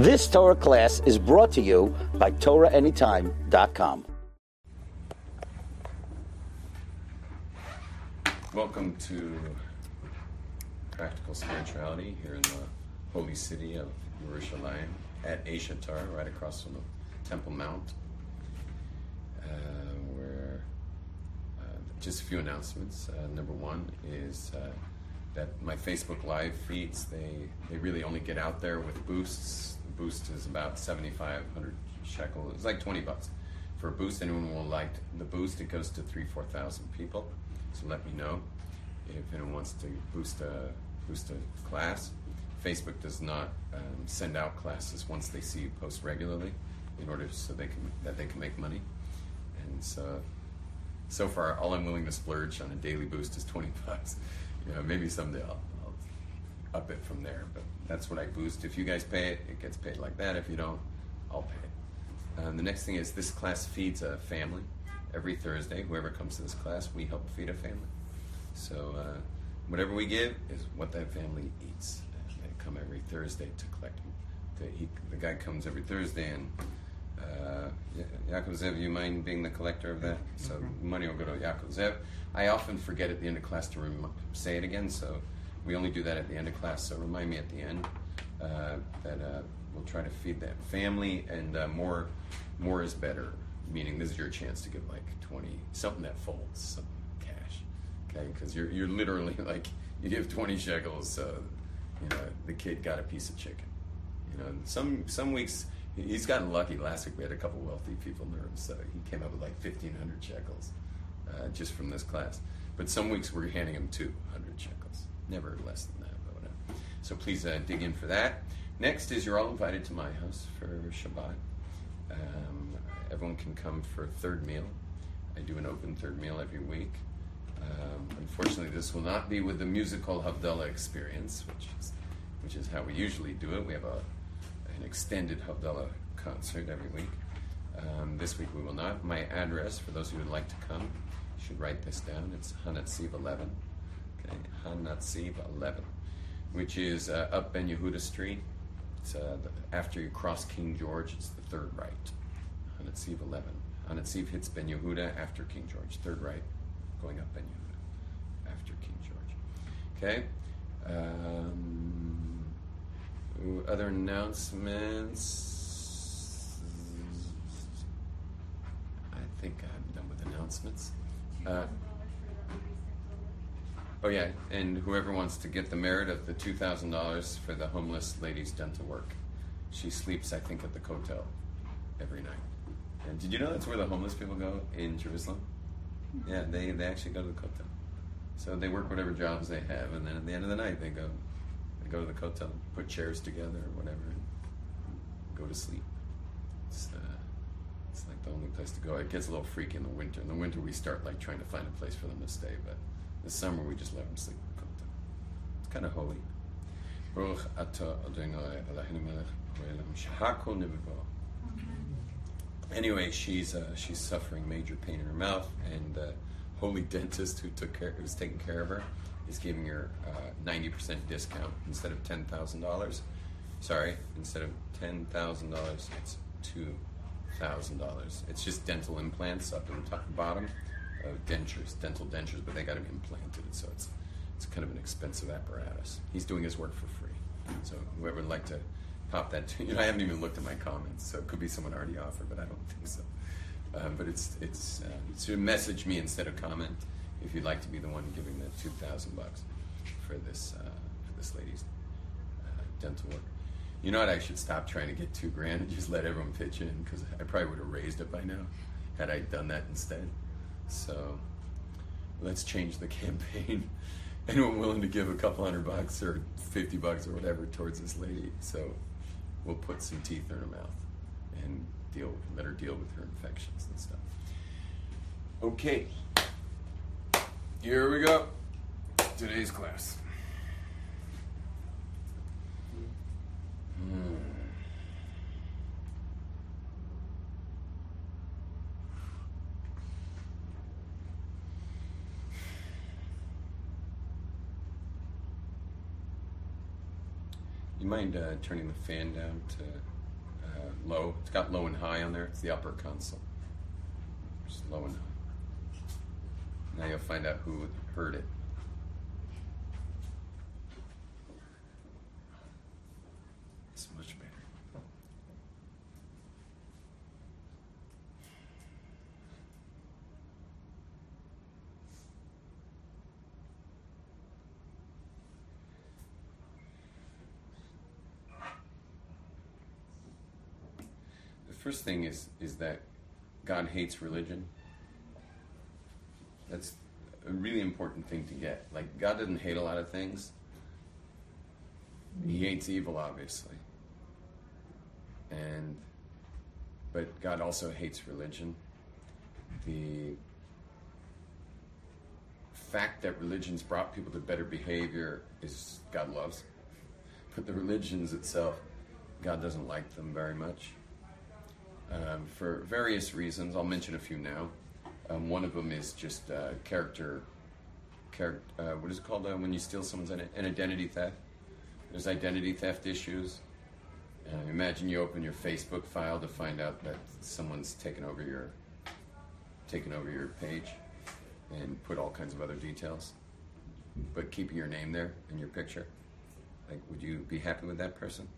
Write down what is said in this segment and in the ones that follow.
This Torah class is brought to you by TorahAnytime.com. Welcome to Practical Spirituality here in the holy city of Yerushalayim at Aish HaTorah, right across from the Temple Mount. Uh, where uh, just a few announcements. Uh, number one is uh, that my Facebook Live feeds they they really only get out there with boosts. Boost is about seventy five hundred shekel. It's like twenty bucks for a boost. Anyone will like the boost. It goes to three four thousand people. So let me know if anyone wants to boost a boost a class. Facebook does not um, send out classes once they see you post regularly, in order so they can that they can make money. And so, so far, all I'm willing to splurge on a daily boost is twenty bucks. You know, maybe someday I'll, I'll up it from there. But that's what I boost. If you guys pay it, it gets paid like that. If you don't, I'll pay it. Um, the next thing is this class feeds a family every Thursday. Whoever comes to this class, we help feed a family. So uh, whatever we give is what that family eats. They come every Thursday to collect. The, he, the guy comes every Thursday and uh, Yaakov Zev, you mind being the collector of that? So money will go to Yaakov Zev. I often forget at the end of class to rem- say it again, so we only do that at the end of class. So remind me at the end uh, that uh, we'll try to feed that family, and uh, more, more is better. Meaning, this is your chance to give like twenty something that folds, some cash, okay? Because you're you're literally like you give twenty shekels, so you know the kid got a piece of chicken. You know, some some weeks he's gotten lucky. Last week we had a couple wealthy people in the room, so he came up with like fifteen hundred shekels uh, just from this class. But some weeks we're handing him two hundred shekels, never less than that. But whatever. So please uh, dig in for that. Next is you're all invited to my house for Shabbat. Um, everyone can come for a third meal. I do an open third meal every week. Um, unfortunately, this will not be with the musical Havdalah experience, which is which is how we usually do it. We have a an extended Havdalah concert every week. Um, this week we will not. My address for those who would like to come, should write this down. It's Hanatziv 11. Okay, Hanatziv 11, which is uh, up Ben Yehuda Street. It's uh, the, after you cross King George. It's the third right. Hanatziv 11. Hanatziv hits Ben Yehuda after King George. Third right, going up Ben Yehuda after King George. Okay. Um, other announcements. I think I'm done with announcements. Uh, oh yeah, and whoever wants to get the merit of the two thousand dollars for the homeless lady's dental work, she sleeps, I think, at the hotel every night. And did you know that's where the homeless people go in Jerusalem? Yeah, they, they actually go to the hotel. So they work whatever jobs they have, and then at the end of the night they go they go to the hotel, put chairs together or whatever, and go to sleep. It's, uh, it's like the only place to go. It gets a little freaky in the winter. In the winter we start like trying to find a place for them to stay, but this summer we just let them sleep the. It's kind of holy. Baruch atah Adonai Eloheinu melech haolam shehakol nivvo. Anyway, she's uh, she's suffering major pain in her mouth, and the holy dentist who took care who's taking care of her is giving her uh, ninety percent discount instead of ten thousand dollars. Sorry, instead of ten thousand dollars, it's two thousand dollars. It's just dental implants up in the top and bottom, uh, dentures, dental dentures, but they got be implanted, so it's it's kind of an expensive apparatus. He's doing his work for free, so whoever would like to pop that to you know I haven't even looked at my comments, so it could be someone already offered, but I don't think so. Um, but it's it's uh, so message me instead of comment if you'd like to be the one giving the two thousand bucks for this uh, for this lady's uh, dental work. You know what? I should stop trying to get two grand and just let everyone pitch in because I probably would have raised it by now had I done that instead. So let's change the campaign. Anyone willing to give a couple hundred bucks or fifty bucks or whatever towards this lady? So we'll put some teeth in her mouth and deal let her deal with her infections and stuff. Okay. Here we go. Today's class. Hmm. Mind uh, turning the fan down to uh, low? It's got low and high on there. It's the upper console. Just low and high. Now you'll find out who heard it. It's much better. The thing is is that God hates religion. That's a really important thing to get. Like God doesn't hate a lot of things. He hates evil, obviously. And but God also hates religion. The fact that religions brought people to better behavior is God loves. But the religions itself, God doesn't like them very much. Um, for various reasons. I'll mention a few now. Um, one of them is just uh, character, character. Uh, what is it called uh, when you steal someone's an, identity theft? There's identity theft issues. Uh, imagine you open your Facebook file to find out that someone's taken over your taken over your page and put all kinds of other details, but keeping your name there and your picture. Like, would you be happy with that person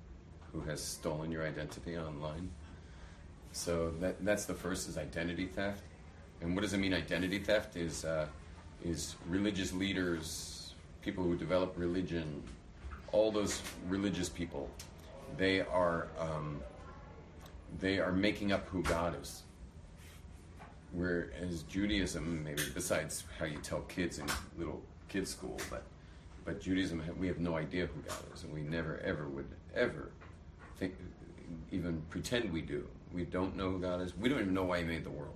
who has stolen your identity online? So that that's the first is identity theft. And what does it mean? Identity theft is uh, is religious leaders, people who develop religion, all those religious people. They are um, they are making up who God is. Whereas Judaism, maybe besides how you tell kids in little kids school, but but Judaism, we have no idea who God is, and we never ever would ever think even pretend we do. We don't know who God is. We don't even know why He made the world.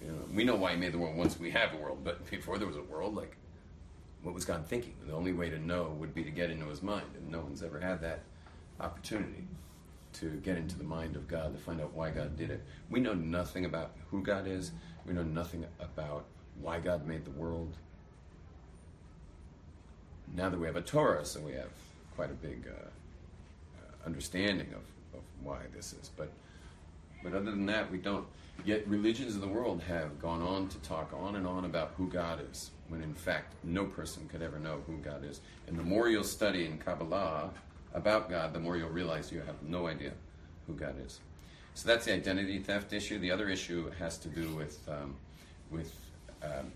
You know, we know why He made the world once we have a world, but before there was a world, like, what was God thinking? The only way to know would be to get into His mind, and no one's ever had that opportunity to get into the mind of God to find out why God did it. We know nothing about who God is. We know nothing about why God made the world. Now that we have a Torah, so we have quite a big uh, uh, understanding of, of why this is. But but other than that, we don't. Yet religions of the world have gone on to talk on and on about who God is, when in fact no person could ever know who God is. And the more you'll study in Kabbalah about God, the more you'll realize you have no idea who God is. So that's the identity theft issue. The other issue has to do with um, with um,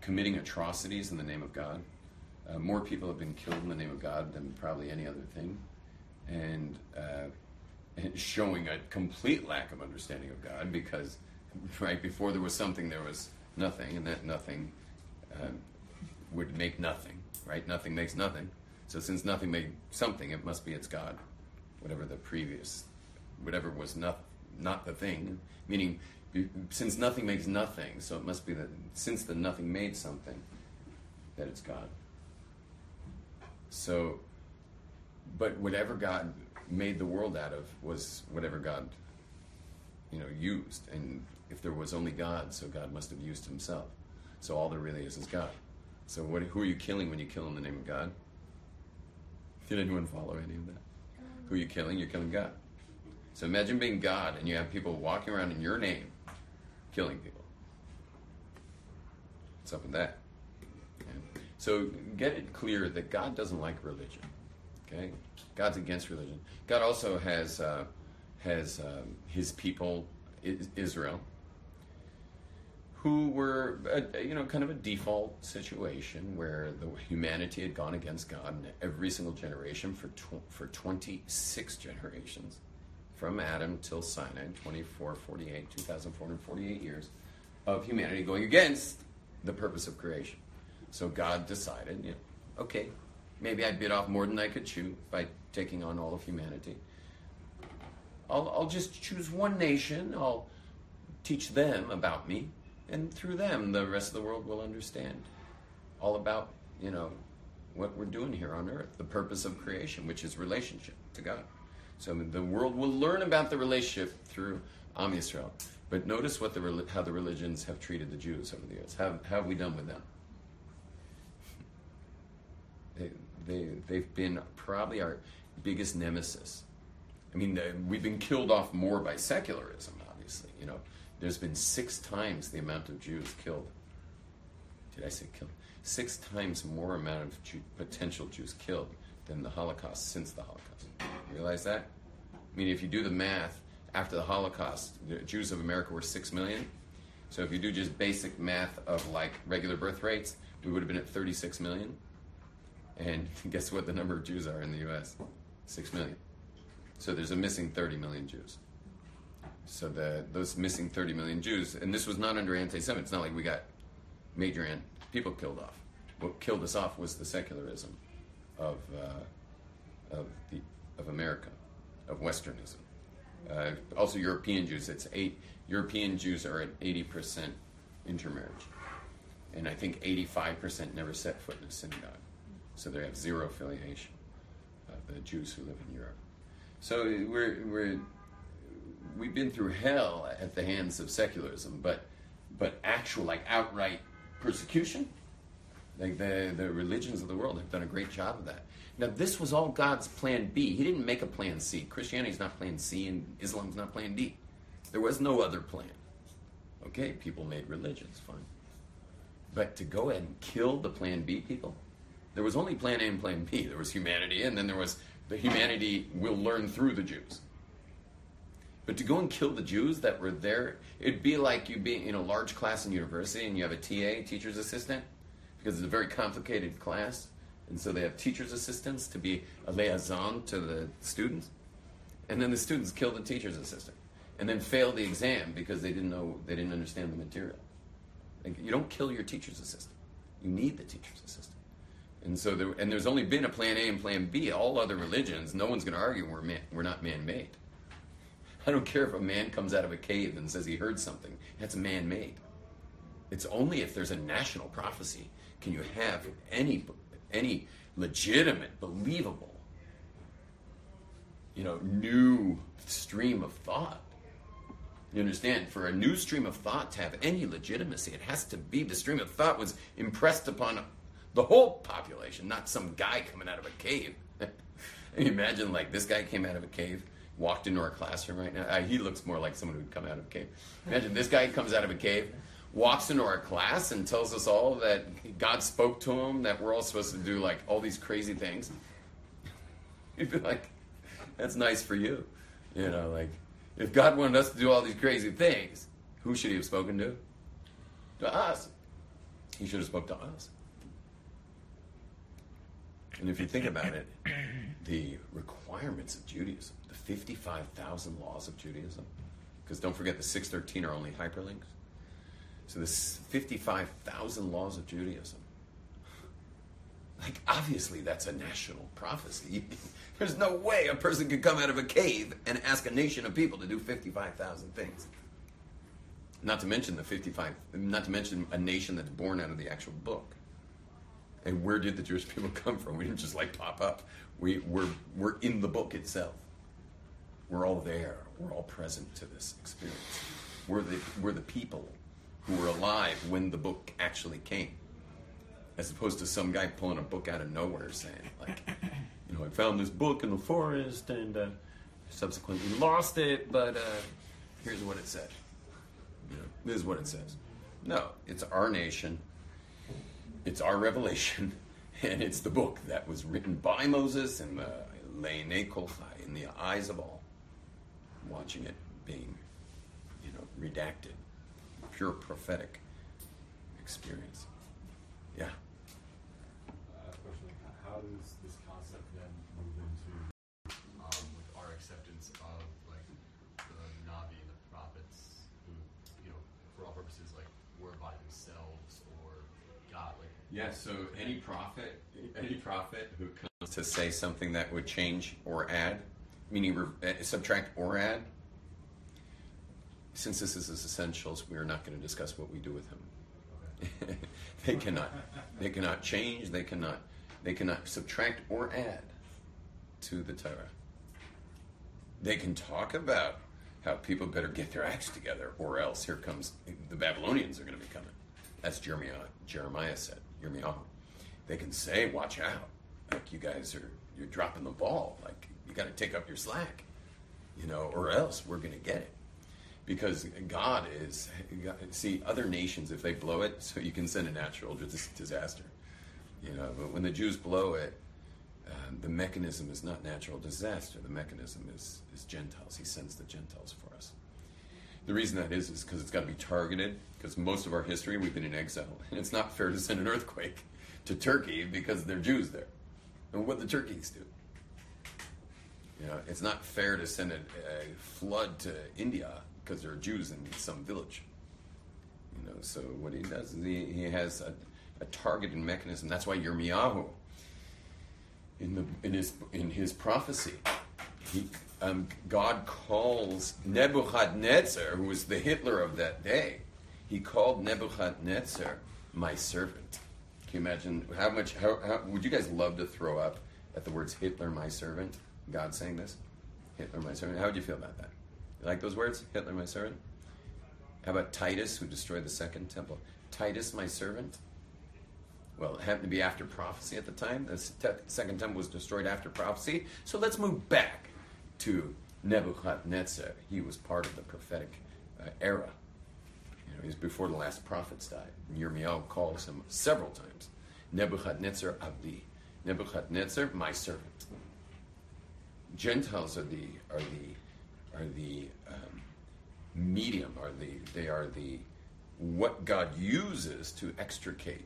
committing atrocities in the name of God. Uh, more people have been killed in the name of God than probably any other thing, and, uh, showing a complete lack of understanding of God because right before there was something, there was nothing, and that nothing uh, would make nothing. Right? Nothing makes nothing. So since nothing made something, it must be its God, whatever the previous, whatever was not not the thing. Meaning, since nothing makes nothing, so it must be that since the nothing made something, that it's God. So, but whatever God made the world out of was whatever God, you know, used. And if there was only God, so God must have used Himself. So all there really is is God. So what, who are you killing when you kill in the name of God? Did anyone follow any of that? Um, who are you killing? You're killing God. So imagine being God and you have people walking around in your name, killing people. What's up with that? So get it clear that God doesn't like religion. Okay, God's against religion. God also has uh, has um, His people, Israel, who were uh, you know kind of a default situation where the humanity had gone against God in every single generation for tw- for 26 generations from Adam till Sinai 24 48 2448 years of humanity going against the purpose of creation so God decided you know okay maybe I bit off more than I could chew by taking on all of humanity. I'll, I'll just choose one nation. I'll teach them about me and through them the rest of the world will understand all about you know what we're doing here on earth the purpose of creation which is relationship to god. So the world will learn about the relationship through am yisrael. But notice what the how the religions have treated the jews over the years. How, how have we done with them they, they, they've been probably our biggest nemesis. I mean, we've been killed off more by secularism, obviously. You know, there's been six times the amount of Jews killed. Did I say killed? Six times more amount of Jew, potential Jews killed than the Holocaust since the Holocaust. You realize that? I mean, if you do the math, after the Holocaust, the Jews of America were six million. So if you do just basic math of like regular birth rates, we would have been at 36 million. And guess what the number of Jews are in the U.S.? Six million. So there's a missing 30 million Jews. So the, those missing 30 million Jews, and this was not under anti Semitism, It's not like we got major ant- people killed off. What killed us off was the secularism of uh, of the of America, of Westernism. Uh, also, European Jews. It's eight. European Jews are at 80 percent intermarriage, and I think 85 percent never set foot in a synagogue. So they have zero affiliation of the Jews who live in Europe. So we're we're we've been through hell at the hands of secularism, but but actual like outright persecution, like the the religions of the world have done a great job of that. Now this was all God's plan B. He didn't make a plan C. Christianity's not plan C, and Islam's not plan D. There was no other plan. Okay, people made religions, fine. But to go ahead and kill the plan B people, there was only plan A and plan B. There was humanity, and then there was the humanity will learn through the Jews. But to go and kill the Jews that were there, it'd be like you being in a large class in university and you have a TA, teacher's assistant, because it's a very complicated class. And so they have teacher's assistants to be a liaison to the students. And then the students kill the teacher's assistant and then fail the exam because they didn't know, they didn't understand the material. Like, you don't kill your teacher's assistant. You need the teacher's assistant. And so, there, and there's only been a plan A and plan B. All other religions, no one's going to argue we're man, we're not man-made. I don't care if a man comes out of a cave and says he heard something. That's man-made. It's only if there's a national prophecy can you have any any legitimate, believable, you know, new stream of thought. You understand? For a new stream of thought to have any legitimacy, it has to be the stream of thought was impressed upon the whole population, not some guy coming out of a cave. imagine like this guy came out of a cave, walked into our classroom right now. Uh, he looks more like someone who'd come out of a cave. Imagine this guy comes out of a cave, walks into our class, and tells us all that God spoke to him, that we're all supposed to do like all these crazy things. You'd be like, that's nice for you. You know, like if God wanted us to do all these crazy things, who should he have spoken to? To us. He should have spoke to us. And if you think about it, the requirements of Judaism, the 55,000 laws of Judaism, because don't forget the 613 are only hyperlinks. So the 55,000 laws of Judaism. Like, obviously, that's a national prophecy. There's no way a person could come out of a cave and ask a nation of people to do 55,000 things. Not to mention the 55, not to mention a nation that's born out of the actual book. And where did the Jewish people come from? We didn't just like pop up. We, we're, we're in the book itself. We're all there. We're all present to this experience. We're the, we're the people who were alive when the book actually came. As opposed to some guy pulling a book out of nowhere saying, like, you know, I found this book in the forest and uh, subsequently lost it, but uh, here's what it said. You know, this is what it says. No, it's our nation it's our revelation, and it's the book that was written by Moses and the Lene Kolchai in the eyes of all, watching it being, you know, redacted, pure prophetic experience. Yeah. Uh, question, how does this concept then move into um, with our acceptance of like the Navi and the prophets who, you know, for all purposes, like were by themselves Yeah, so any prophet, any prophet who comes to say something that would change or add, meaning re- uh, subtract or add, since this is his essentials, we are not going to discuss what we do with him. they cannot, they cannot change. They cannot, they cannot subtract or add to the Torah. They can talk about how people better get their acts together, or else here comes the Babylonians are going to be coming. That's Jeremiah. Jeremiah said, Jeremiah. They can say, "Watch out! Like you guys are, you're dropping the ball. Like you got to take up your slack, you know, or else we're going to get it. Because God is see other nations if they blow it, so you can send a natural disaster, you know. But when the Jews blow it, um, the mechanism is not natural disaster. The mechanism is is Gentiles. He sends the Gentiles for us. The reason that is is because it's got to be targeted. Because most of our history we've been in exile, and it's not fair to send an earthquake to Turkey because they're Jews there. And what the Turkeys do. You know, it's not fair to send a, a flood to India because there are Jews in some village. You know, so what he does is he, he has a, a targeted mechanism. That's why Yirmiyahu, in the in his in his prophecy, he um, God calls Nebuchadnezzar, who was the Hitler of that day, he called Nebuchadnezzar my servant. Can you imagine how much? How, how would you guys love to throw up at the words Hitler, my servant? God saying this, Hitler, my servant. How would you feel about that? You like those words, Hitler, my servant? How about Titus, who destroyed the second temple? Titus, my servant. Well, it happened to be after prophecy at the time. The second temple was destroyed after prophecy. So let's move back to Nebuchadnezzar. He was part of the prophetic uh, era. You know, he was before the last prophets died. Yirmiyahu calls him several times Nebuchadnezzar Abdi. Nebuchadnezzar, my servant. Gentiles are the are the are the um, medium, are the they are the what God uses to extricate.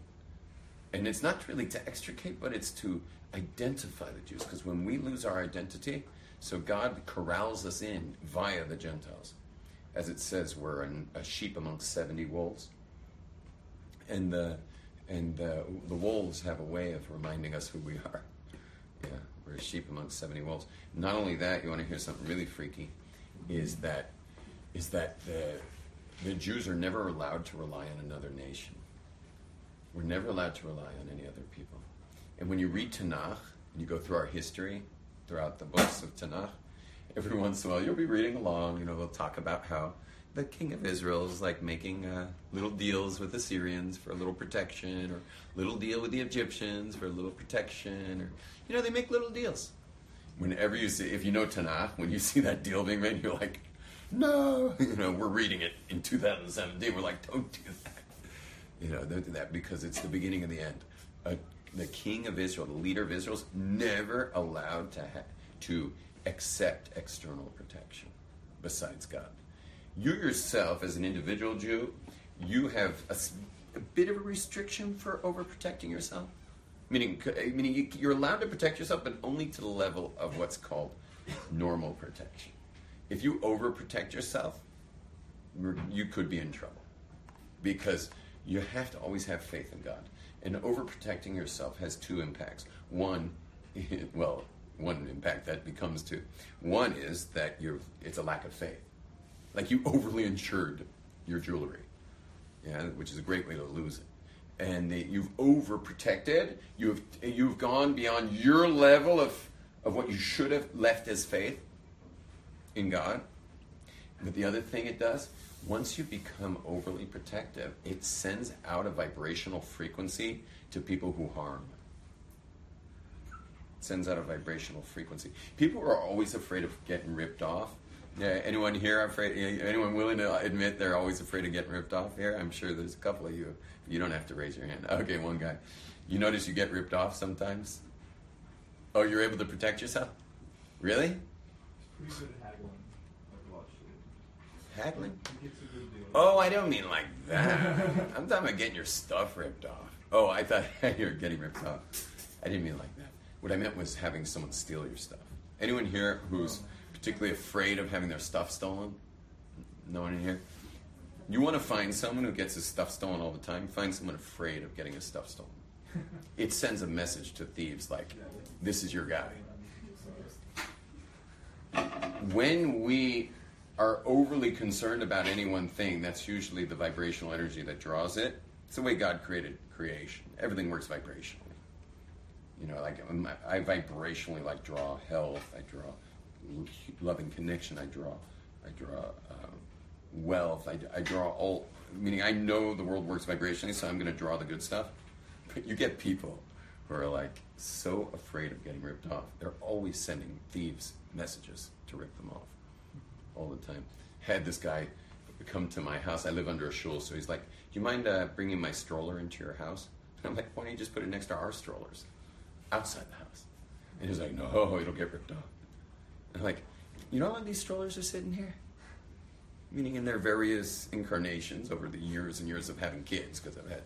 And it's not really to extricate, but it's to identify the Jews. Because when we lose our identity, so God corrals us in via the Gentiles. As it says, we're an, a sheep amongst 70 wolves. And, the, and the, wolves have a way of reminding us who we are. Yeah, we're a sheep amongst 70 wolves. Not only that, you want to hear something really freaky, is that, is that the, the Jews are never allowed to rely on another nation. We're never allowed to rely on any other people. And when you read Tanakh, and you go through our history, throughout the books of Tanakh. Every once in a while, you'll be reading along. You know, they'll talk about how the king of Israel is like making uh, little deals with the Syrians for a little protection, or little deal with the Egyptians for a little protection, or you know, they make little deals. Whenever you see, if you know Tanakh, when you see that deal being made, you're like, no, you know, we're reading it in 2017. We're like, don't do that. You know, don't do that because it's the beginning of the end. Uh, the king of Israel, the leader of Israel, is never allowed to ha- to accept external protection besides God. You yourself, as an individual Jew, you have a, a bit of a restriction for overprotecting yourself. Meaning, eh, meaning you're allowed to protect yourself, but only to the level of what's called normal protection. If you overprotect yourself, you could be in trouble because you have to always have faith in God. And overprotecting yourself has two impacts. One, well, one impact that becomes two. One is that you're, it's a lack of faith. Like you overly insured your jewelry, yeah, which is a great way to lose it. And you've overprotected. You've you've gone beyond your level of of what you should have left as faith in God. But the other thing it does once you become overly protective, it sends out a vibrational frequency to people who harm. It sends out a vibrational frequency. People are always afraid of getting ripped off. Yeah, anyone here afraid? Anyone willing to admit they're always afraid of getting ripped off here? I'm sure there's a couple of you. You don't have to raise your hand. Okay, one guy. You notice you get ripped off sometimes. Oh, you're able to protect yourself. Really? Oh, I don't mean like that. I'm talking about getting your stuff ripped off. Oh, I thought you were getting ripped off. I didn't mean like that. What I meant was having someone steal your stuff. Anyone here who's particularly afraid of having their stuff stolen? No one in here? You want to find someone who gets his stuff stolen all the time? Find someone afraid of getting his stuff stolen. It sends a message to thieves like, this is your guy. When we are overly concerned about any one thing, that's usually the vibrational energy that draws it. It's the way God created creation. Everything works vibrationally. You know, like um, I vibrationally like draw health. I draw loving connection. I draw, I draw uh, wealth. I, I draw all. Meaning, I know the world works vibrationally, so I'm going to draw the good stuff. But you get people who are like so afraid of getting ripped off. They're always sending thieves messages to rip them off all the time. Had this guy come to my house. I live under a shul, so he's like, "Do you mind uh, bringing my stroller into your house?" And I'm like, "Why don't you just put it next to our strollers outside the house?" And he's like, "No, it'll get ripped off." And I'm like, "You know how long these strollers are sitting here?" Meaning in their various incarnations over the years and years of having kids, because I've had,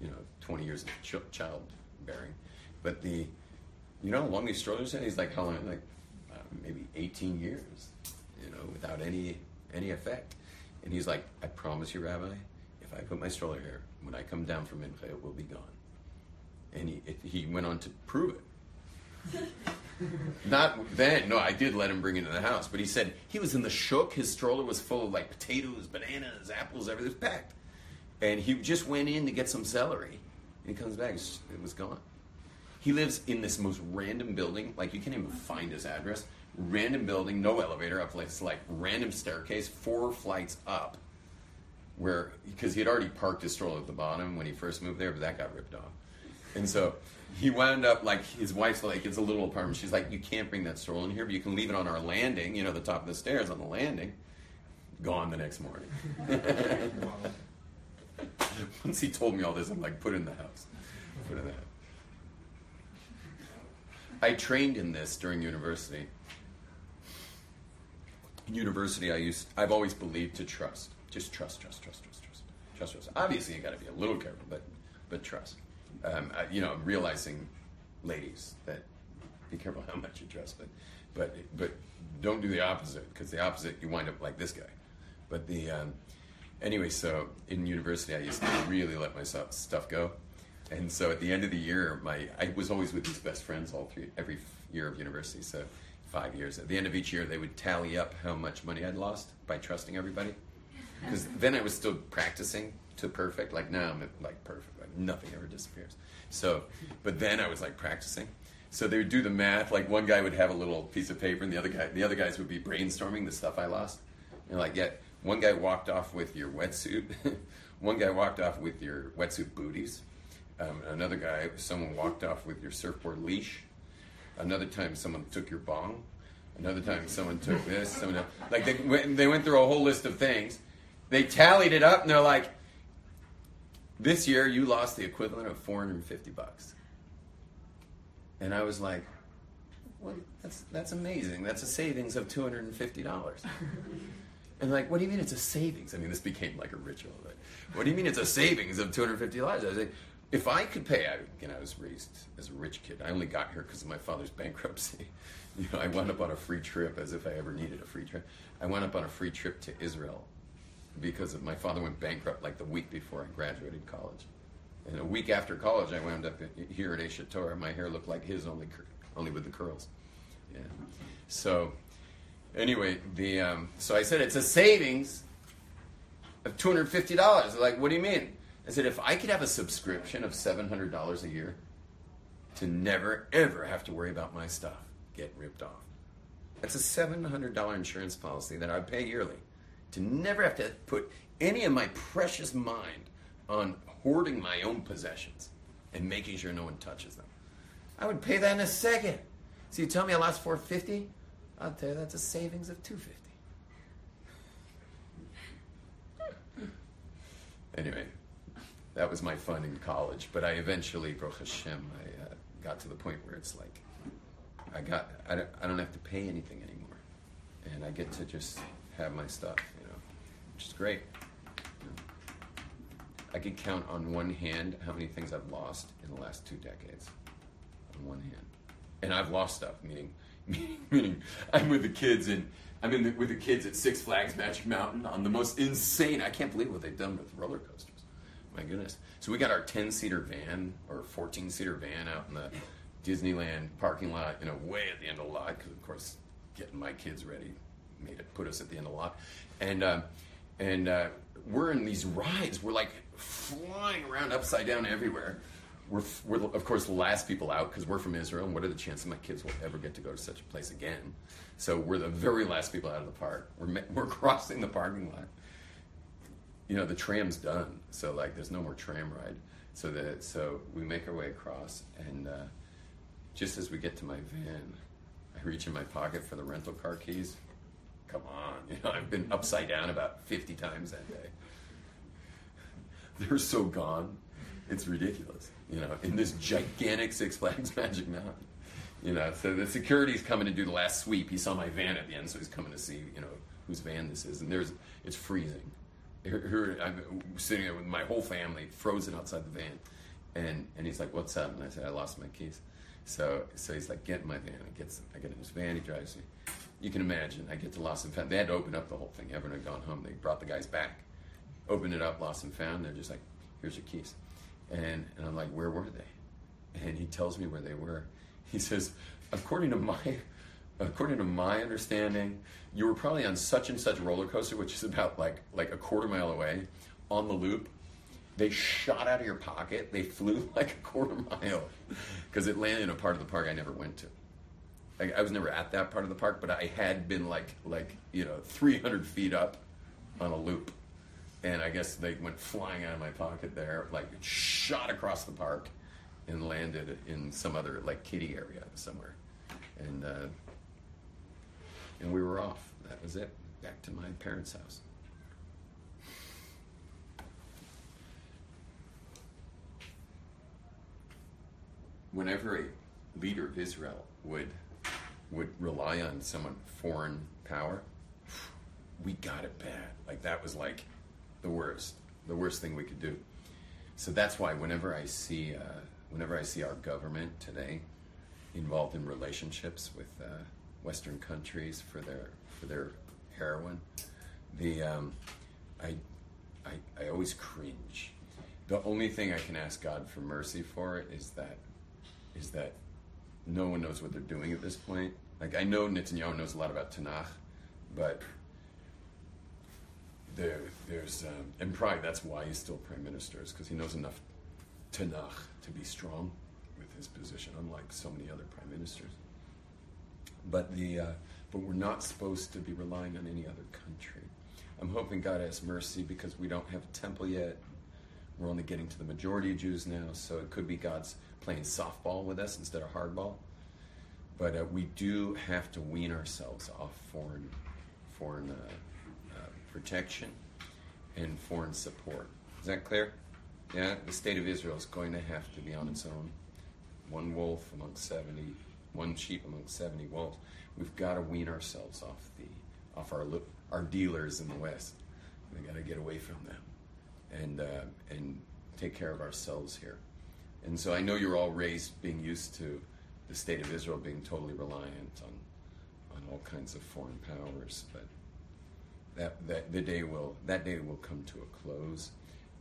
you know, 20 years of ch- childbearing. But the, you know how long these strollers are? He's like, how long? Like, uh, maybe 18 years, you know, without any any effect. And he's like, I promise you, Rabbi, if I put my stroller here, when I come down from Mincha, it will be gone. And he, it, he went on to prove it. Not then, no, I did let him bring it into the house, but he said he was in the shuk. His stroller was full of like potatoes, bananas, apples, everything was packed. And he just went in to get some celery, and he comes back, it was gone. He lives in this most random building, like you can't even find his address. Random building, no elevator up, like, it's like random staircase, four flights up. Where because he had already parked his stroller at the bottom when he first moved there, but that got ripped off. And so he wound up like his wife's like it's a little apartment. She's like, you can't bring that stroller in here, but you can leave it on our landing, you know, the top of the stairs on the landing. Gone the next morning. Once he told me all this, I'm like, put in the house. Put in the house. I trained in this during university. University, I used I've always believed to trust. Just trust, trust, trust, trust, trust, trust, trust. Obviously, you got to be a little careful, but but trust. Um, I, you know, I'm realizing, ladies, that be careful how much you trust, but but but don't do the opposite because the opposite you wind up like this guy. But the um, anyway, so in university, I used to really let myself stuff go, and so at the end of the year, my I was always with these best friends all three every year of university. So five years. At the end of each year, they would tally up how much money I'd lost by trusting everybody. Because then I was still practicing to perfect. Like now I'm like perfect. Like nothing ever disappears. So, but then I was like practicing. So they would do the math. Like one guy would have a little piece of paper, and the other guy, the other guys would be brainstorming the stuff I lost. And like, yeah, one guy walked off with your wetsuit. one guy walked off with your wetsuit booties. Um, another guy, someone walked off with your surfboard leash. Another time, someone took your bong. Another time, someone took this. Someone else. like they went, they went through a whole list of things. They tallied it up, and they're like, "This year, you lost the equivalent of 450 bucks." And I was like, "Well, that's that's amazing. That's a savings of 250 dollars." And like, what do you mean it's a savings? I mean, this became like a ritual. Like, what do you mean it's a savings of two hundred fifty dollars? I was like, if I could pay, I, I was raised as a rich kid. I only got here because of my father's bankruptcy. You know, I wound up on a free trip as if I ever needed a free trip. I wound up on a free trip to Israel because of my father went bankrupt like the week before I graduated college. And a week after college, I wound up here at Aish Torah. My hair looked like his, only only with the curls. Yeah. So anyway, the um, so I said it's a savings of two hundred fifty dollars. Like, what do you mean? I said if I could have a subscription of seven hundred dollars a year to never ever have to worry about my stuff getting ripped off. That's a seven hundred dollar insurance policy that I pay yearly to never have to put any of my precious mind on hoarding my own possessions and making sure no one touches them. I would pay that in a second. So you tell me I lost four fifty? I'll tell you that's a savings of two fifty. Anyway, that was my fun in college. But I eventually, Baruch Hashem, I uh, got to the point where it's like I got I don't, I don't have to pay anything anymore, and I get to just have my stuff, you know, which is great. I could count on one hand how many things I've lost in the last two decades. On one hand, and I've lost stuff, meaning meaning, meaning I'm with the kids and I'm in the, with the kids at Six Flags Magic Mountain on the most insane. I can't believe what they've done with roller coasters. My goodness. So we got our 10 seater van or 14 seater van out in the Disneyland parking lot, you know, way at the end of the lot because of course getting my kids ready made it put us at the end of the lot, and uh, and uh, we're in these rides. We're like flying around upside down everywhere. We're, we're of course the last people out because we're from Israel, and what are the chances my kids will ever get to go to such a place again? So we're the very last people out of the park. We're we're crossing the parking lot. You know the tram's done, so like there's no more tram ride. So that so we make our way across, and uh, just as we get to my van, I reach in my pocket for the rental car keys. Come on, you know I've been upside down about fifty times that day. They're so gone, it's ridiculous. You know, in this gigantic Six Flags Magic Mountain. You know, so the security's coming to do the last sweep. He saw my van at the end, so he's coming to see, you know, whose van this is. And there's, it's freezing. Here, I'm sitting there with my whole family, frozen outside the van. And, and he's like, what's up? And I said, I lost my keys. So, so he's like, get in my van. I get, I get in his van, he drives me. You can imagine, I get to Lost and Found. They had to open up the whole thing. Everyone had gone home. They brought the guys back, opened it up, Lost and Found. They're just like, here's your keys. And, and I'm like, where were they? And he tells me where they were. He says, according to my according to my understanding, you were probably on such and such roller coaster, which is about like like a quarter mile away, on the loop. They shot out of your pocket. They flew like a quarter mile because it landed in a part of the park I never went to. Like, I was never at that part of the park, but I had been like like you know 300 feet up on a loop, and I guess they went flying out of my pocket there, like shot across the park and landed in some other like kitty area somewhere, and uh, and we were off. That was it. Back to my parents' house. Whenever a leader of Israel would would rely on someone foreign power, we got it bad. Like that was like the worst, the worst thing we could do. So that's why whenever I see uh, whenever I see our government today involved in relationships with uh, Western countries for their for their heroin, the um, I, I I always cringe. The only thing I can ask God for mercy for is that is that no one knows what they're doing at this point. Like I know Netanyahu knows a lot about Tanakh, but there there's um, and probably that's why he's still prime minister is because he knows enough Tanakh to be strong with his position, unlike so many other prime ministers. But the uh, but we're not supposed to be relying on any other country. I'm hoping God has mercy because we don't have a temple yet. We're only getting to the majority of Jews now, so it could be God's playing softball with us instead of hardball. But uh, we do have to wean ourselves off foreign foreign uh, uh, protection and foreign support. Is that clear? Yeah, the state of Israel is going to have to be on its own. One wolf among 70, one sheep among 70 wolves. We've got to wean ourselves off the off our our dealers in the West. We got to get away from them and uh, and take care of ourselves here. And so I know you're all raised being used to the state of Israel being totally reliant on on all kinds of foreign powers, but that, that the day will that day will come to a close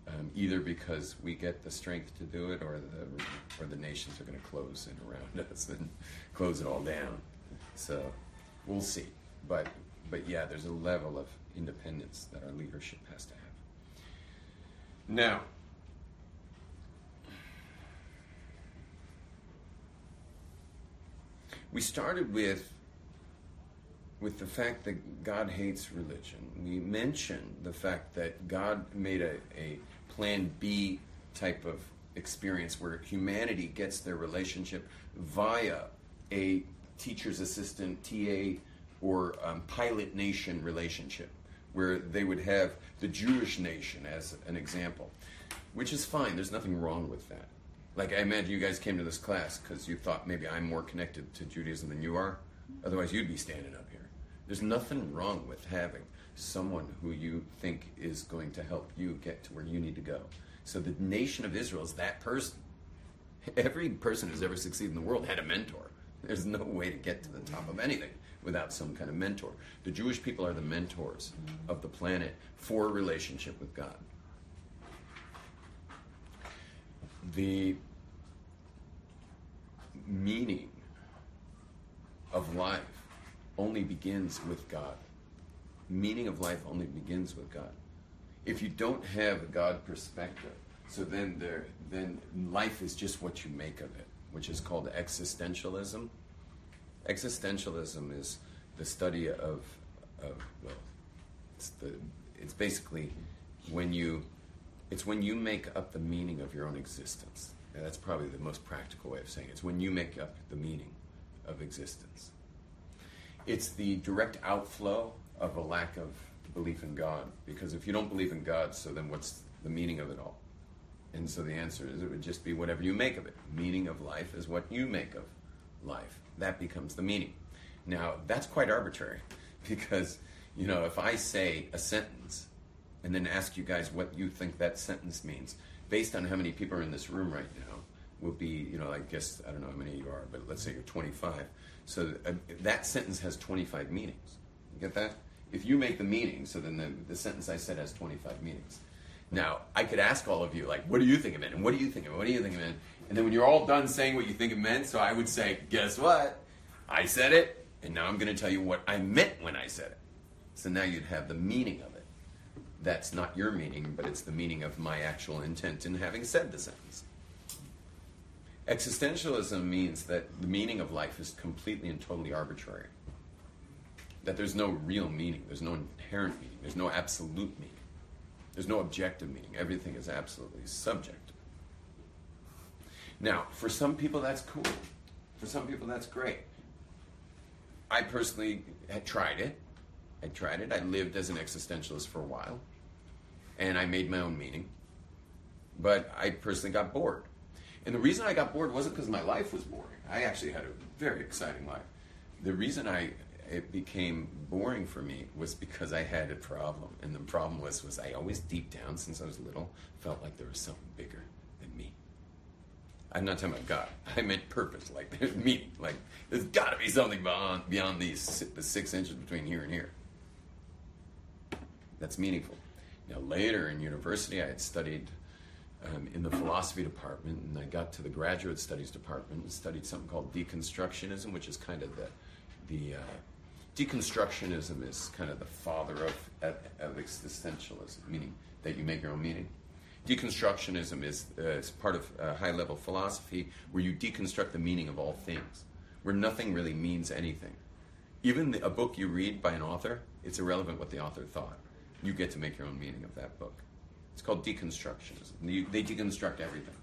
um, either because we get the strength to do it, or the or the nations are going to close in around us and close it all down. So we'll see. But but yeah, there's a level of independence that our leadership has to have. Now. We started with with the fact that God hates religion. We mentioned the fact that God made a, a plan B type of experience where humanity gets their relationship via a teacher's assistant, TA, or um, pilot nation relationship, where they would have the Jewish nation as an example, which is fine. There's nothing wrong with that. Like, I imagine you guys came to this class because you thought maybe I'm more connected to Judaism than you are. Otherwise, you'd be standing up. There's nothing wrong with having someone who you think is going to help you get to where you need to go. So the nation of Israel is that person. Every person who's ever succeeded in the world had a mentor. There's no way to get to the top of anything without some kind of mentor. The Jewish people are the mentors of the planet for relationship with God. The meaning of life only begins with God meaning of life only begins with God. If you don't have a God perspective, so then there, then life is just what you make of it, which is called existentialism. Existentialism is the study of, of well, it's the, it's basically when you It's when you make up the meaning of your own existence. And that's probably the most practical way of saying it. It's when you make up the meaning of existence. It's the direct outflow of a lack of belief in God. Because if you don't believe in God, so then what's the meaning of it all? And so the answer is it would just be whatever you make of it. Meaning of life is what you make of life. That becomes the meaning. Now, that's quite arbitrary because, you know, if I say a sentence and then ask you guys what you think that sentence means, based on how many people are in this room right now, will be, you know, I guess, I don't know how many you are, but let's say you're 25. So uh, that sentence has 25 meanings. You get that? If you make the meaning, so then the, the sentence I said has 25 meanings. Now, I could ask all of you, like, what do you think it meant? And what do you think it? What do you think it meant? And then when you're all done saying what you think it meant, so I would say, guess what? I said it, and now I'm going to tell you what I meant when I said it. So now you'd have the meaning of it. That's not your meaning, but it's the meaning of my actual intent in having said the sentence. Existentialism means that the meaning of life is completely and totally arbitrary. That there's no real meaning, there's no inherent meaning, there's no absolute meaning, there's no objective meaning. Everything is absolutely subjective. Now, for some people, that's cool. For some people, that's great. I personally had tried it. I tried it. I lived as an existentialist for a while, and I made my own meaning. But I personally got bored. And the reason I got bored wasn't because my life was boring. I actually had a very exciting life. The reason I it became boring for me was because I had a problem, and the problem was was I always deep down, since I was little, felt like there was something bigger than me. I'm not talking about God. I meant purpose, like there's meaning, like there's got to be something beyond beyond these the six inches between here and here. That's meaningful. Now later in university, I had studied um, in the philosophy department, and I got to the graduate studies department and studied something called deconstructionism, which is kind of the the uh, deconstructionism is kind of the father of, of existentialism, meaning that you make your own meaning. Deconstructionism is, uh, is part of uh, high level philosophy where you deconstruct the meaning of all things, where nothing really means anything. Even the, a book you read by an author, it's irrelevant what the author thought. You get to make your own meaning of that book. It's called deconstructionism. They deconstruct everything.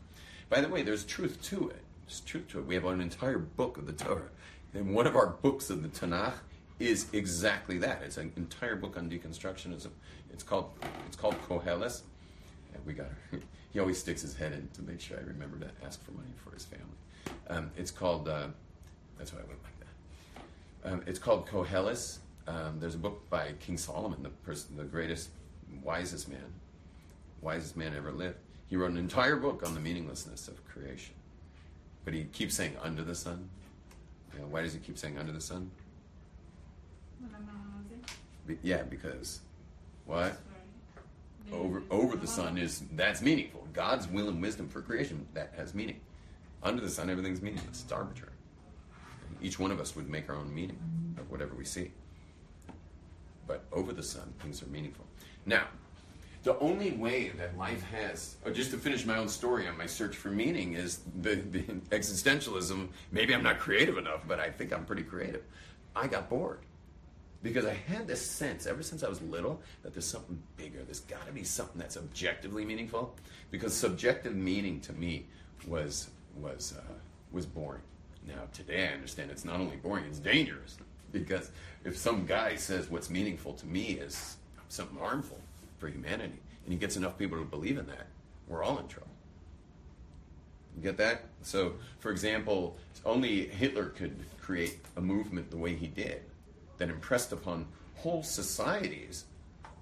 By the way, there's truth to it. There's truth to it. We have an entire book of the Torah. And one of our books of the Tanakh is exactly that. It's an entire book on deconstructionism. It's called it's called Koheles. And we got he always sticks his head in to make sure I remember to ask for money for his family. Um, it's called uh, that's why I went like that. Um, it's called Koheles. Um, there's a book by King Solomon, the person, the greatest, wisest man, wisest man ever lived. He wrote an entire book on the meaninglessness of creation. But he keeps saying under the sun. You know, why does he keep saying under the sun? Be, yeah, because what? Over over the sun is that's meaningful. God's will and wisdom for creation that has meaning. Under the sun, everything's meaningless. It's arbitrary. Each one of us would make our own meaning of whatever we see. But over the sun, things are meaningful. Now, the only way that life has, or just to finish my own story on my search for meaning, is the, the existentialism. Maybe I'm not creative enough, but I think I'm pretty creative. I got bored because I had this sense ever since I was little that there's something bigger. There's got to be something that's objectively meaningful. Because subjective meaning to me was was uh, was boring. Now today I understand it's not only boring; it's dangerous. Because if some guy says what's meaningful to me is something harmful for humanity, and he gets enough people to believe in that, we're all in trouble. You get that? So, for example, only Hitler could create a movement the way he did that impressed upon whole societies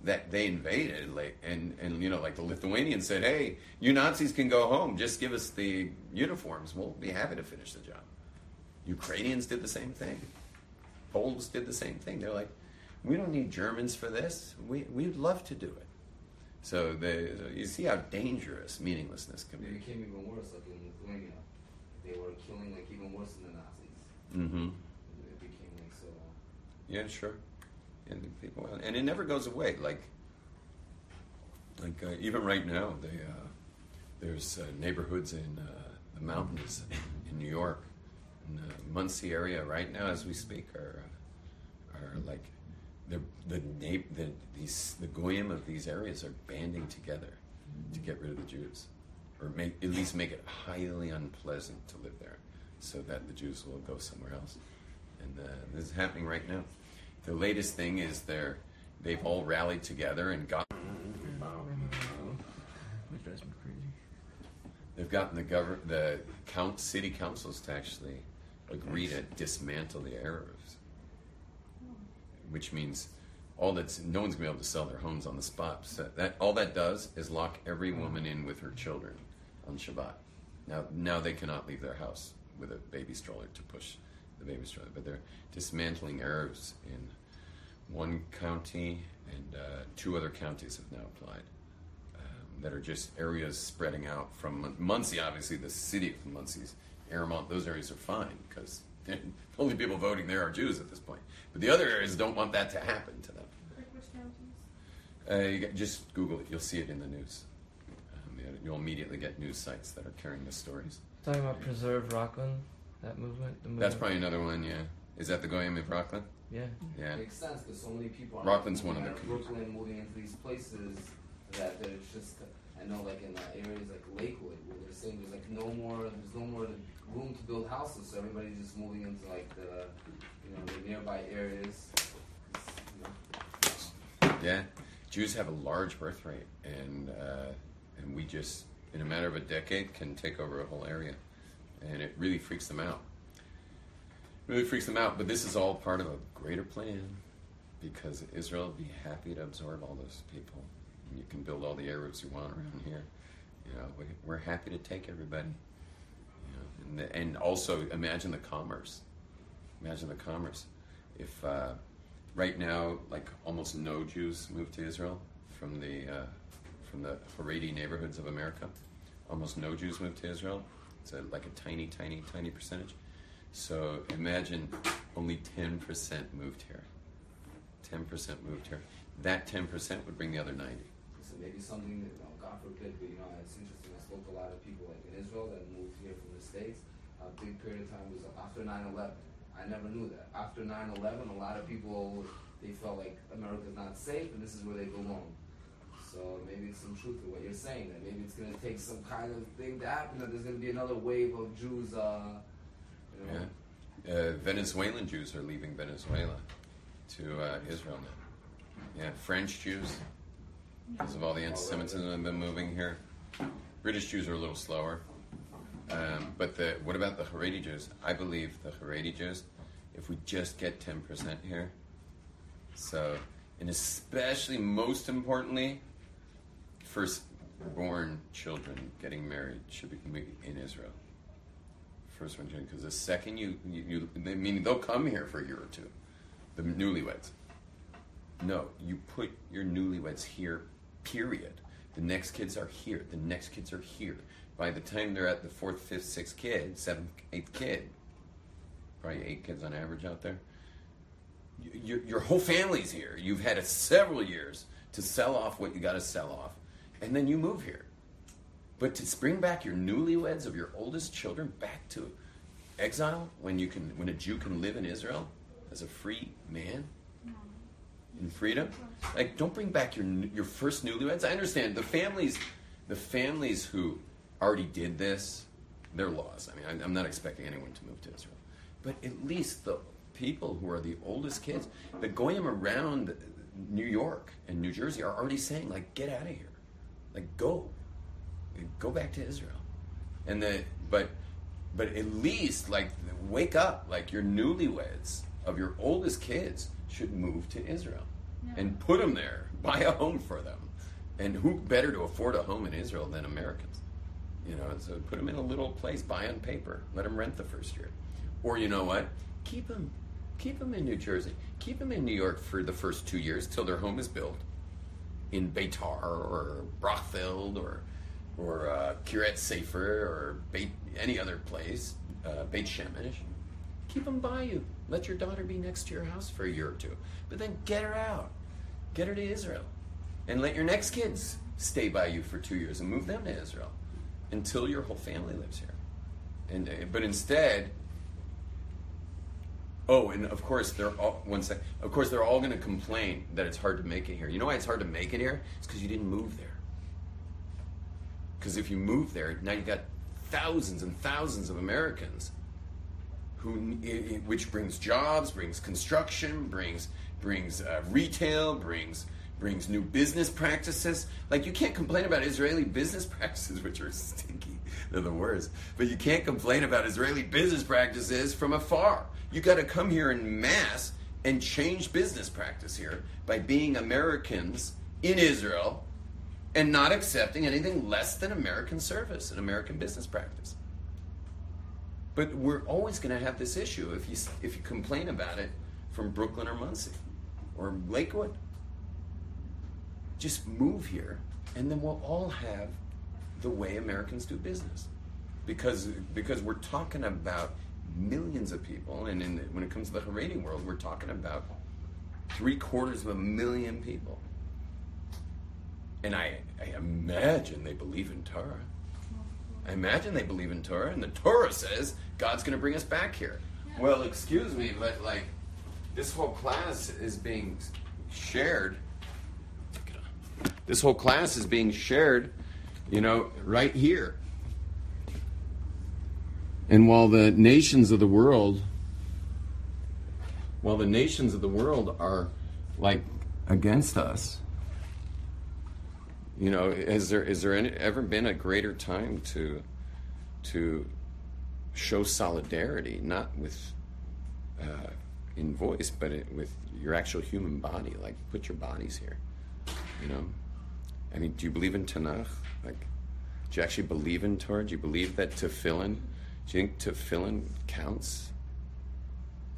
that they invaded and and you know like the Lithuanians said hey you Nazis can go home. Just give us the uniforms. We'll be happy to finish the job. Ukrainians did the same thing. Poles did the same thing. They're like we don't need Germans for this. We we'd love to do it so the, you see how dangerous meaninglessness can be. It became even worse, like in Lithuania. They were killing like even worse than the Nazis. mm-hmm It became like so. Yeah, sure. And people, and it never goes away. Like, like uh, even right now, they, uh, there's uh, neighborhoods in uh, the mountains in New York, in the Monsey area right now, as we speak, are uh, are like the the, na- the these the goyim of these areas are banding together to get rid of the Jews, or make, at least make it highly unpleasant to live there, so that the Jews will go somewhere else. And uh, this is happening right now. The latest thing is they're they've all rallied together and got they've gotten the govern the count city councils to actually agree to dismantle the eruvs, which means all that's no one's gonna be able to sell their homes on the spot. So that all that does is lock every woman in with her children on Shabbat. Now now they cannot leave their house with a baby stroller to push the baby stroller, but they're dismantling eruvs in one county and uh, two other counties have now applied um, that are just areas spreading out from Mun- Monsey. Obviously, the city of Monsey's, Airmont, those areas are fine because the only people voting there are Jews at this point. But the other areas don't want that to happen to them. Like which counties? Uh, you got- just Google it; you'll see it in the news. Um, you- you'll immediately get news sites that are carrying the stories. Talking about preserve Rockland, that movement. The movement. That's probably another one. Yeah, is that the Goyim of Rockland? Yeah. Yeah. Makes sense because so many people are Rockland's one of out the Brooklyn moving into these places that there's just I know like in uh, areas like Lakewood where they're saying there's like no more there's no more room to build houses so everybody's just moving into like the you know the nearby areas. You know, Yeah, Jews have a large birth rate, and uh, and we just in a matter of a decade can take over a whole area, and it really freaks them out. Really freaks them out. But this is all part of a greater plan, because Israel will be happy to absorb all those people you can build all the air you want around here. You know, we, we're happy to take everybody. You know, and, the, and also imagine the commerce. Imagine the commerce. If uh, right now, like almost no Jews moved to Israel from the uh, from the Haredi neighborhoods of America, almost no Jews moved to Israel. It's a, like a tiny, tiny, tiny percentage. So imagine only 10% moved here. 10% moved here. That 10% would bring the other 90 maybe something that you know, God forbid, but you know it's interesting. I spoke to a lot of people like in Israel that moved here from the states. A big period of time was after 9/11. I never knew that. After 9/11, a lot of people they felt like America's not safe and this is where they belong. So maybe it's some truth to what you're saying. That maybe it's going to take some kind of thing to happen. That there's going to be another wave of Jews. Uh, you know, Yeah. Uh, Venezuelan Jews are leaving Venezuela to uh, Israel now. Yeah, French Jews, because of all the anti-Semitism that's been moving here. British Jews are a little slower. Um, but the, what about the Haredi Jews? I believe the Haredi Jews, if we just get 10% here, so, and especially, most importantly, first-born children getting married should be in Israel first one because the second you, you, you mean they'll come here for a year or two, the newlyweds. No, you put your newlyweds here. Period. The next kids are here. The next kids are here. By the time they're at the fourth, fifth, sixth kid, seventh, eighth kid, probably eight kids on average out there. Your, your whole family's here. You've had several years to sell off what you got to sell off, and then you move here. But to bring back your newlyweds of your oldest children back to exile when you can when a Jew can live in Israel as a free man in freedom, like don't bring back your your first newlyweds. I understand the families, the families who already did this, their laws. I mean, I, I'm not expecting anyone to move to Israel, but at least the people who are the oldest kids, the goyim around New York and New Jersey are already saying like, get out of here, like go go back to Israel. And the but but at least like wake up like your newlyweds of your oldest kids should move to Israel and put them there buy a home for them. And who better to afford a home in Israel than Americans? You know so put them in a little place buy on paper let them rent the first year. Or you know what? Keep them keep them in New Jersey. Keep them in New York for the first two years till their home is built in Beitar or Brachfeld or or uh, Kiryat Sefer or Beit, any other place, uh, Beit Shemesh. Keep them by you. Let your daughter be next to your house for a year or two, but then get her out. Get her to Israel, and let your next kids stay by you for two years and move them to Israel until your whole family lives here. And uh, but instead, Oh, and of course they're all one sec. Of course they're all going to complain that it's hard to make it here. You know why it's hard to make it here? It's because you didn't move there. Because if you move there, now you've got thousands and thousands of Americans who, which brings jobs, brings construction, brings brings uh, retail, brings brings new business practices. Like you can't complain about Israeli business practices, which are stinky. They're the worst. But you can't complain about Israeli business practices from afar. You got to come here in mass and change business practice here by being Americans in Israel and not accepting anything less than American service and American business practice. But we're always going to have this issue if you if you complain about it from Brooklyn or Monsey or Lakewood. Just move here, and then we'll all have the way Americans do business, because because we're talking about millions of people, and the, when it comes to the Haredi world, we're talking about three quarters of a million people. And I, I imagine they believe in Torah. I imagine they believe in Torah, and the Torah says God's going to bring us back here. Well, excuse me, but like this whole class is being shared. This whole class is being shared, you know, right here. And while the nations of the world, while the nations of the world are like against us, you know, has there is there any, ever been a greater time to to show solidarity, not with uh, in voice, but it, with your actual human body? Like, put your bodies here. You know, I mean, do you believe in Tanakh? Like, do you actually believe in Torah? Do you believe that tefillin? Do you think tefillin counts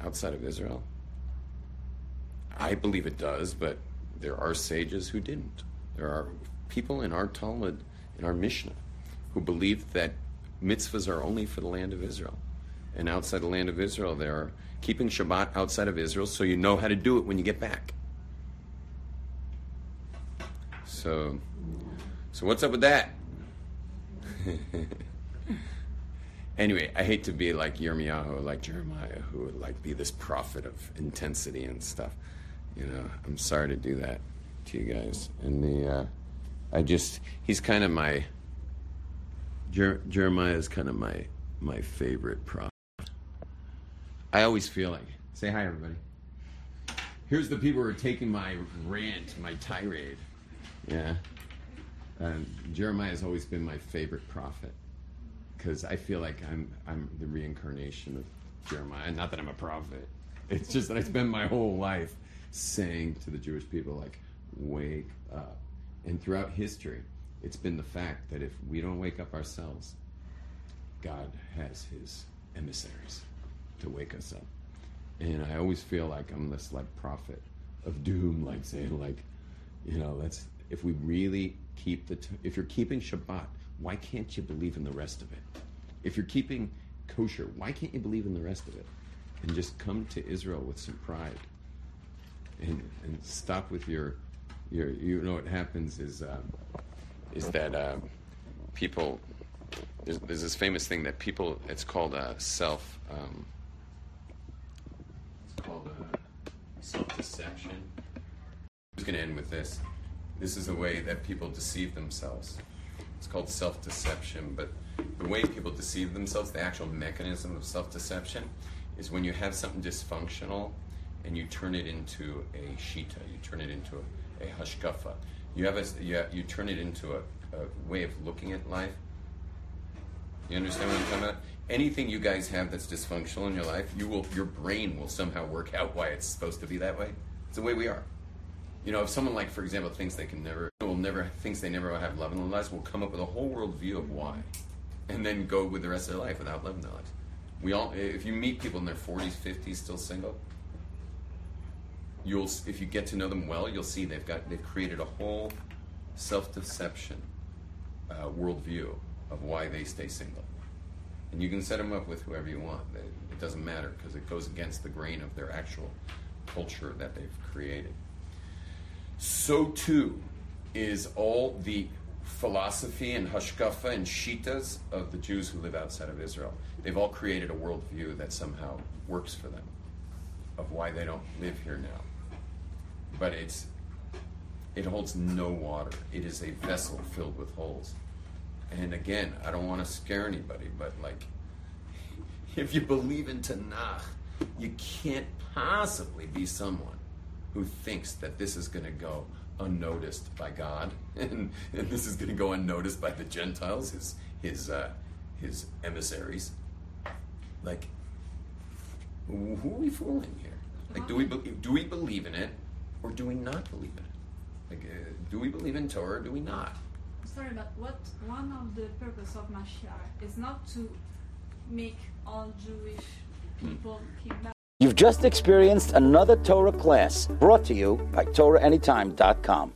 outside of Israel? I believe it does, but there are sages who didn't. There are people in our Talmud, in our Mishnah, who believe that mitzvahs are only for the land of Israel. And outside the land of Israel, they are keeping Shabbat outside of Israel so you know how to do it when you get back. So, so what's up with that? anyway, I hate to be like Yirmiyahu, like Jeremiah, who would like be this prophet of intensity and stuff. You know, I'm sorry to do that to you guys. And the, uh, I just, he's kind of my, Jer- Jeremiah is kind of my my favorite prophet. I always feel like, say hi, everybody. Here's the people who are taking my rant, my tirade. Yeah. Um, Jeremiah has always been my favorite prophet because I feel like I'm I'm the reincarnation of Jeremiah. Not that I'm a prophet. It's just that I spent my whole life saying to the Jewish people, like, wake up. And throughout history, it's been the fact that if we don't wake up ourselves, God has his emissaries to wake us up. And I always feel like I'm this like prophet of doom, like saying like, you know, let's if we really keep the t- if you're keeping Shabbat, why can't you believe in the rest of it? If you're keeping kosher, why can't you believe in the rest of it? And just come to Israel with some pride, and and stop with your your you know what happens is um, is that um, people there's, there's this famous thing that people it's called uh, self um, it's called uh, self deception. I'm just going to end with this. This is a way that people deceive themselves. It's called self deception, but the way people deceive themselves, the actual mechanism of self deception, is when you have something dysfunctional and you turn it into a shita, you turn it into a, a hashkafa. You have a, you, have, you turn it into a, a way of looking at life. You understand what I'm talking about? Anything you guys have that's dysfunctional in your life, you will, your brain will somehow work out why it's supposed to be that way. It's the way we are. You know, if someone like, for example, thinks they can never, will never, thinks they never will have love in their lives, will come up with a whole world view of why, and then go with the rest of their life without love in their lives. We all, if you meet people in their 40s, 50s, still single, you'll, if you get to know them well, you'll see they've got, they've created a whole self-deception uh, worldview of why they stay single. And you can set them up with whoever you want. It it doesn't matter because it goes against the grain of their actual culture that they've created. So too is all the philosophy and hashkafa and shitas of the Jews who live outside of Israel. They've all created a worldview that somehow works for them of why they don't live here now. But it's it holds no water. It is a vessel filled with holes. And again, I don't want to scare anybody, but like, if you believe in Tanakh, you can't possibly be someone who thinks that this is going to go unnoticed by God, and, and this is going to go unnoticed by the Gentiles, his his uh, his emissaries. Like, who are we fooling here? Like, do we be- do we believe in it, or do we not believe in it? Like, uh, do we believe in Torah, or do we not? Sorry, but what one of the purpose of Mashiach is not to make all Jewish people keep back. You've just experienced another Torah class brought to you by TorahAnytime.com.